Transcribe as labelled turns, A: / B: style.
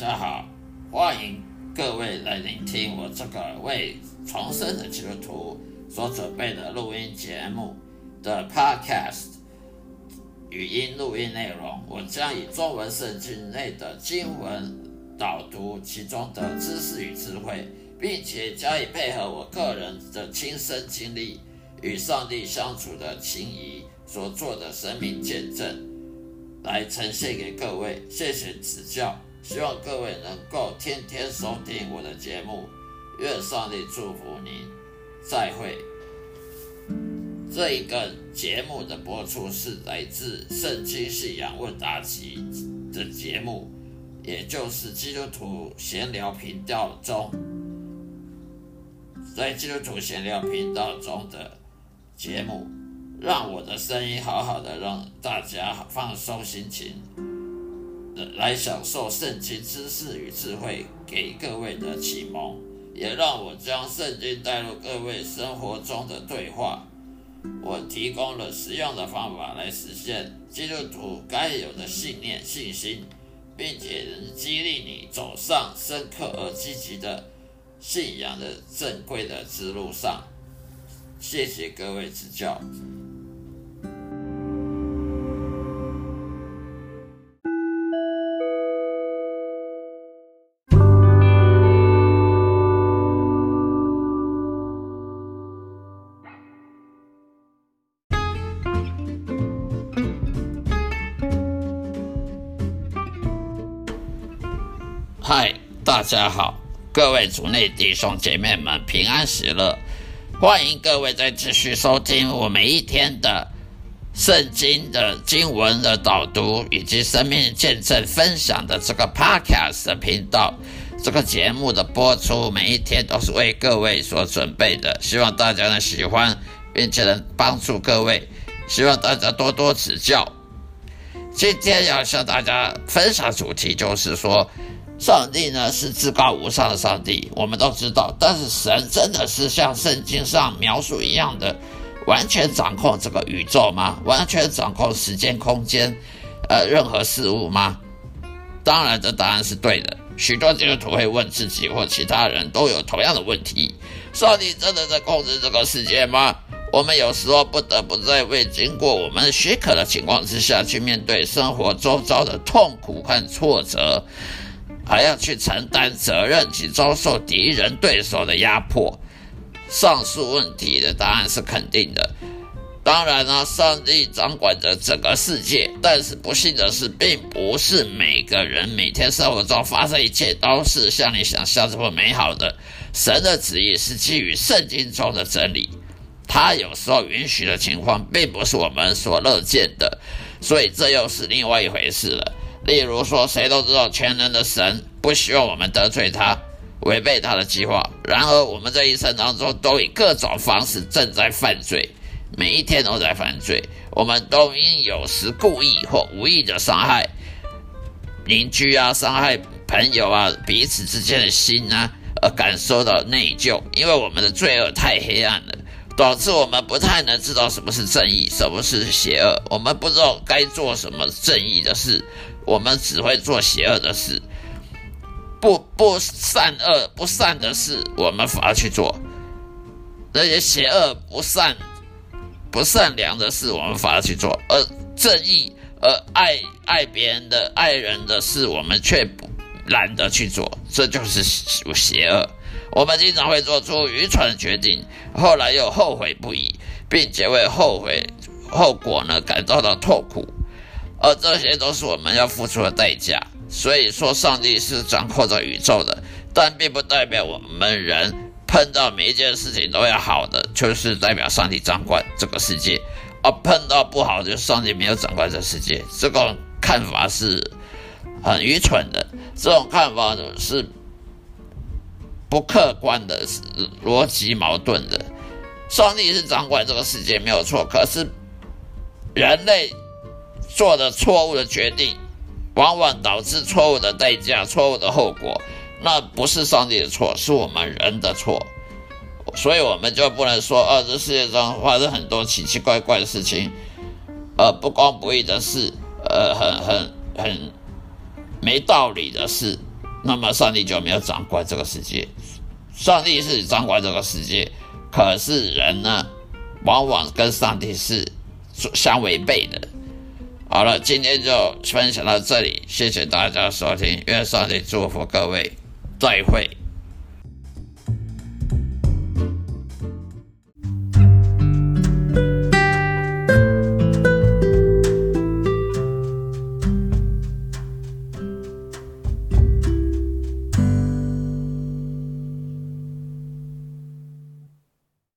A: 大家好，欢迎各位来聆听我这个为重生的基督徒所准备的录音节目的 Podcast 语音录音内容。我将以中文圣经内的经文导读其中的知识与智慧，并且加以配合我个人的亲身经历与上帝相处的情谊所做的生命见证。来呈现给各位，谢谢指教，希望各位能够天天收听我的节目，愿上帝祝福您，再会。这一个节目的播出是来自《圣经信仰问答集》的节目，也就是基督徒闲聊频道中，在基督徒闲聊频道中的节目。让我的声音好好的，让大家放松心情，来享受圣经知识与智慧给各位的启蒙，也让我将圣经带入各位生活中的对话。我提供了实用的方法来实现基督徒该有的信念、信心，并且能激励你走上深刻而积极的信仰的正规的之路上。谢谢各位指教。嗨，大家好，各位族内弟兄姐妹们平安喜乐！欢迎各位再继续收听我每一天的圣经的经文的导读以及生命见证分享的这个 Podcast 的频道。这个节目的播出每一天都是为各位所准备的，希望大家能喜欢，并且能帮助各位，希望大家多多指教。今天要向大家分享主题就是说。上帝呢是至高无上的上帝，我们都知道。但是神真的是像圣经上描述一样的，完全掌控这个宇宙吗？完全掌控时间空间，呃，任何事物吗？当然，这答案是对的。许多基督徒会问自己或其他人都有同样的问题：上帝真的在控制这个世界吗？我们有时候不得不在未经过我们许可的情况之下去面对生活周遭的痛苦和挫折。还要去承担责任及遭受敌人对手的压迫。上述问题的答案是肯定的。当然呢，上帝掌管着整个世界，但是不幸的是，并不是每个人每天生活中发生一切都是像你想象这么美好的。神的旨意是基于圣经中的真理，他有时候允许的情况并不是我们所乐见的，所以这又是另外一回事了。例如说，谁都知道全能的神不希望我们得罪他，违背他的计划。然而，我们这一生当中都以各种方式正在犯罪，每一天都在犯罪。我们都因有时故意或无意的伤害邻居啊，伤害朋友啊，彼此之间的心啊，而感受到内疚，因为我们的罪恶太黑暗了，导致我们不太能知道什么是正义，什么是邪恶。我们不知道该做什么正义的事。我们只会做邪恶的事，不不善恶不善的事，我们反而去做那些邪恶不善不善良的事，我们反而去做，而正义而爱爱别人的爱人的事，我们却不懒得去做，这就是邪恶。我们经常会做出愚蠢的决定，后来又后悔不已，并且为后悔后果呢感到到痛苦。而这些都是我们要付出的代价。所以说，上帝是掌控着宇宙的，但并不代表我们人碰到每一件事情都要好的，就是代表上帝掌管这个世界。而碰到不好，就是上帝没有掌管这世界。这种看法是很愚蠢的，这种看法是不客观的，逻辑矛盾的。上帝是掌管这个世界没有错，可是人类。做的错误的决定，往往导致错误的代价、错误的后果。那不是上帝的错，是我们人的错。所以，我们就不能说，呃，这世界上发生很多奇奇怪怪的事情，呃，不公不义的事，呃，很很很没道理的事，那么上帝就没有掌管这个世界。上帝是掌管这个世界，可是人呢，往往跟上帝是相违背的。好了，今天就分享到这里，谢谢大家收听，愿上帝祝福各位，再会。